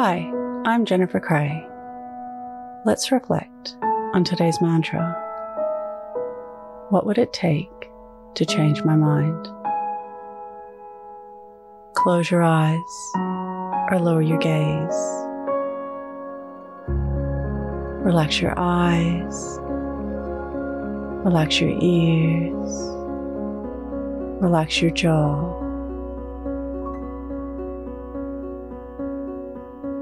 Hi, I'm Jennifer Cray. Let's reflect on today's mantra. What would it take to change my mind? Close your eyes or lower your gaze. Relax your eyes. Relax your ears. Relax your jaw.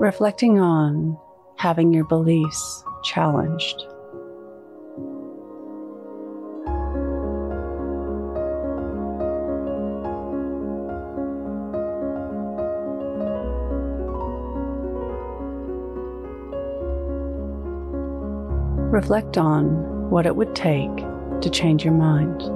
Reflecting on having your beliefs challenged. Reflect on what it would take to change your mind.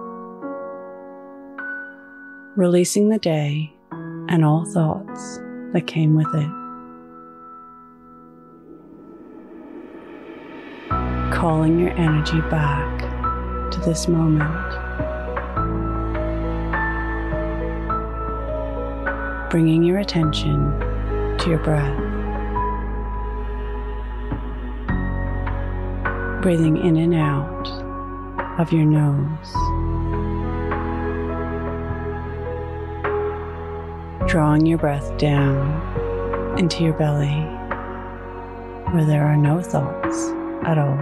releasing the day and all thoughts that came with it. Calling your energy back to this moment. Bringing your attention to your breath. Breathing in and out of your nose. Drawing your breath down into your belly where there are no thoughts at all.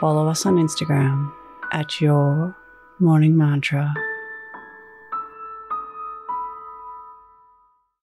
Follow us on Instagram at your morning mantra